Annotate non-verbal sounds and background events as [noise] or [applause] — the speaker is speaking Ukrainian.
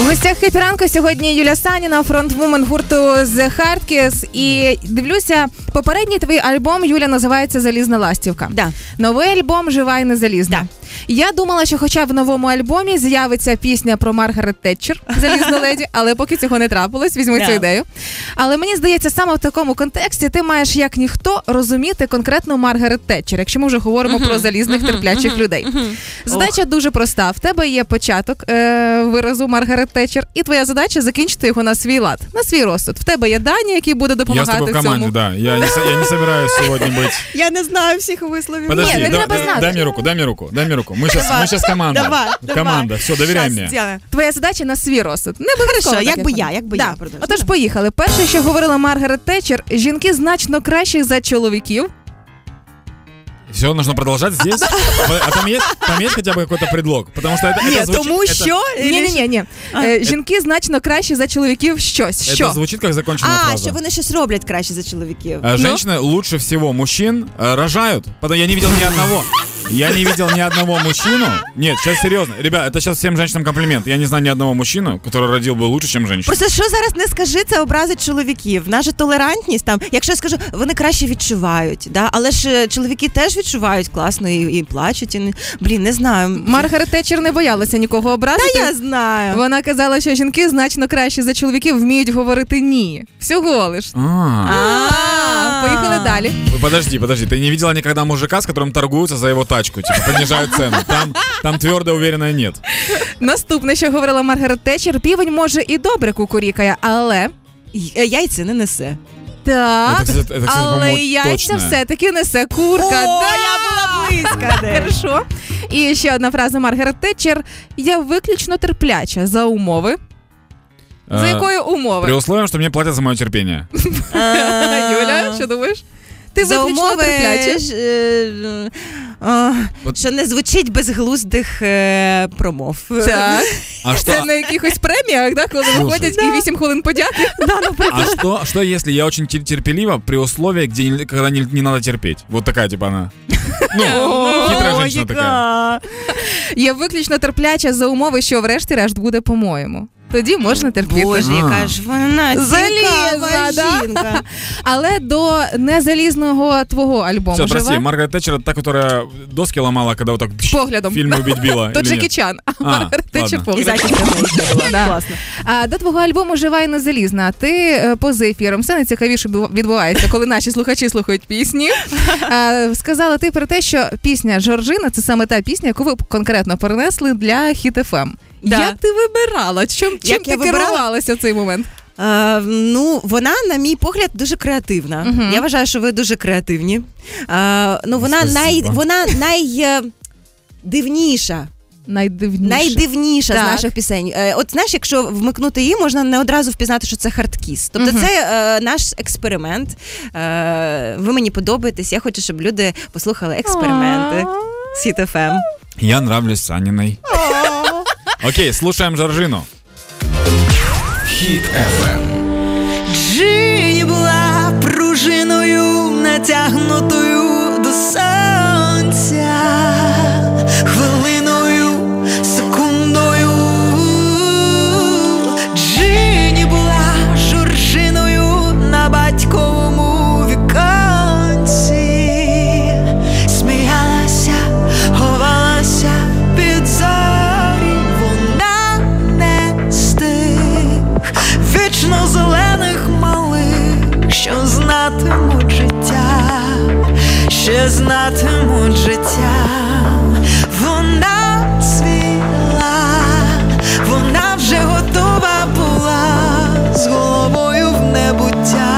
У гостях Хепіранку сьогодні Юля Саніна, фронтвумен гурту The Hardkiss. І дивлюся, попередній твій альбом Юля називається Залізна ластівка. Да. Новий альбом Жива і не залізна. Я думала, що хоча в новому альбомі з'явиться пісня про Маргарет Тетчер Залізна [laughs] леді, але поки цього не трапилось, візьму цю ідею. Але мені здається, саме в такому контексті ти маєш як ніхто розуміти конкретно Маргарет Тетчер, якщо ми вже говоримо про залізних терплячих людей. Задача дуже проста. В тебе є початок е, виразу Маргарет Тетчер, і твоя задача закінчити його на свій лад, на свій розсуд. В тебе є Дані, який буде Я допомагати тобой в цьому. да. Я не, я не собираюсь сегодня быть. Я не знаю всіх висловів. Подожди, не да- треба да- знати. дай мне руку, дай мне руку, дай мне руку. Мы сейчас, мы сейчас команда. Давай, давай. Команда, все, доверяй Щас мне. зробимо. Твоя задача на свій розсуд. Не обов'язково. Хорошо, так, як би вона. я, як би да. я продовжу. Отож, поїхали. Перше, що говорила Маргарет Тетчер, жінки значно кращі за чоловіків. Все, нужно продолжать здесь. А там есть, там есть хотя бы какой-то предлог? Потому что это, Ні, это звучит, тому это- що... Ні, ні, ні, ні. Е, Жінки значно кращі за чоловіків щось. это Що? звучит как законченная А, фраза. що вони щось роблять краще за чоловіків. Э, Женщины лучше всего мужчин э, рожают. Потому я не видел ни одного. Я не видел ни одного мужчину. Нет, сейчас серьезно. Ребят, это сейчас всем женщинам комплимент. Я не знаю ни одного мужчину, который родил бы лучше, чем женщина. Просто що зараз не скажи, це образить чоловіків. Наша толерантність там, якщо я скажу, вони краще відчувають, да? але ж е, чоловіки теж відчувають класно і, і плачуть. І, не- блін, не знаю. Маргарет Тетчер не боялася нікого образити. Та я знаю. Вона казала, що жінки значно краще за чоловіків вміють говорити ні. Всього лиш. А. А, Поїхали далі. Подожди, подожди, ты не видела никогда мужика, с которым торгуются за его тачку, типа понижают цену. Там, там твердо уверенное нет. Наступне, що говорила Маргарет Тетчер, півень може і добре кукурікає, але Й- е, Яйця не несе. так, Это, кстати, это, кстати, але по-моему, яйця точное. все-таки несе курка. О, да! я була близька, де. [laughs] Хорошо. І ще одна фраза Маргарет Тетчер. Я виключно терпляча за умови. За якої При умови? условии, что мне платят за мое терпение. [laughs] Юля, що думаєш? Ти За умови, ж, е, От- що не звучить безглуздих е, промов. Так. А что, Це на якихось преміях, да, коли виходять і 8 хвилин подяки. [laughs] а что, что если я очень тер- терпелива при условии, где не- когда не, не надо терпеть? Вот такая, типа она. Ну, [laughs] хитрая женщина такая. Я виключно терпляча за умови, що врешті-решт буде по-моєму Тоді можна терпіти. Боже, А. яка ж вона Залізна, цікава да? жінка. [laughs] Але до незалізного твого альбому Все, прости, живе Маргарет Тэтчер это та, которая доски ломала, когда вот так пш, поглядом. фильмы убить била. То или Джекі нет? Чан, а А, Маргарет Тетчер ладно. І поглядом. зачіска в неї була. Да. Класно. А [laughs] до твого альбому Жива і не залізна. Ти е, поза ефіром все найцікавіше бу- відбувається, коли наші слухачі слухають пісні. [laughs] А, сказала ти про те, що пісня Жоржина це саме та пісня, яку ви конкретно перенесли для Хіт ФМ. Да. Як ти вибирала? Чим, чим Як ти я вибирала? керувалася в цей момент? Е, ну, вона, на мій погляд, дуже креативна. Мгм. Я вважаю, що ви дуже креативні. Е, ну, вона Спасибо. най, вона найдивніша. Найдивніше. Найдивніша Так. з наших пісень. Е, От знаєш, якщо вмикнути її, можна не одразу впізнати, що це Hardkiss. Тобто Мгм. це е, наш експеримент. Е, ви мені подобаєтесь. Я хочу, щоб люди послухали експерименти з Хіт-ФМ. Я нравлюсь Саниной. Окей, слушаем Жоржину. Хит FM. Джинни була пружиною, натягнутою до сонця, знатимуть життя, вона цвіла, вона вже готова була з головою в небуття.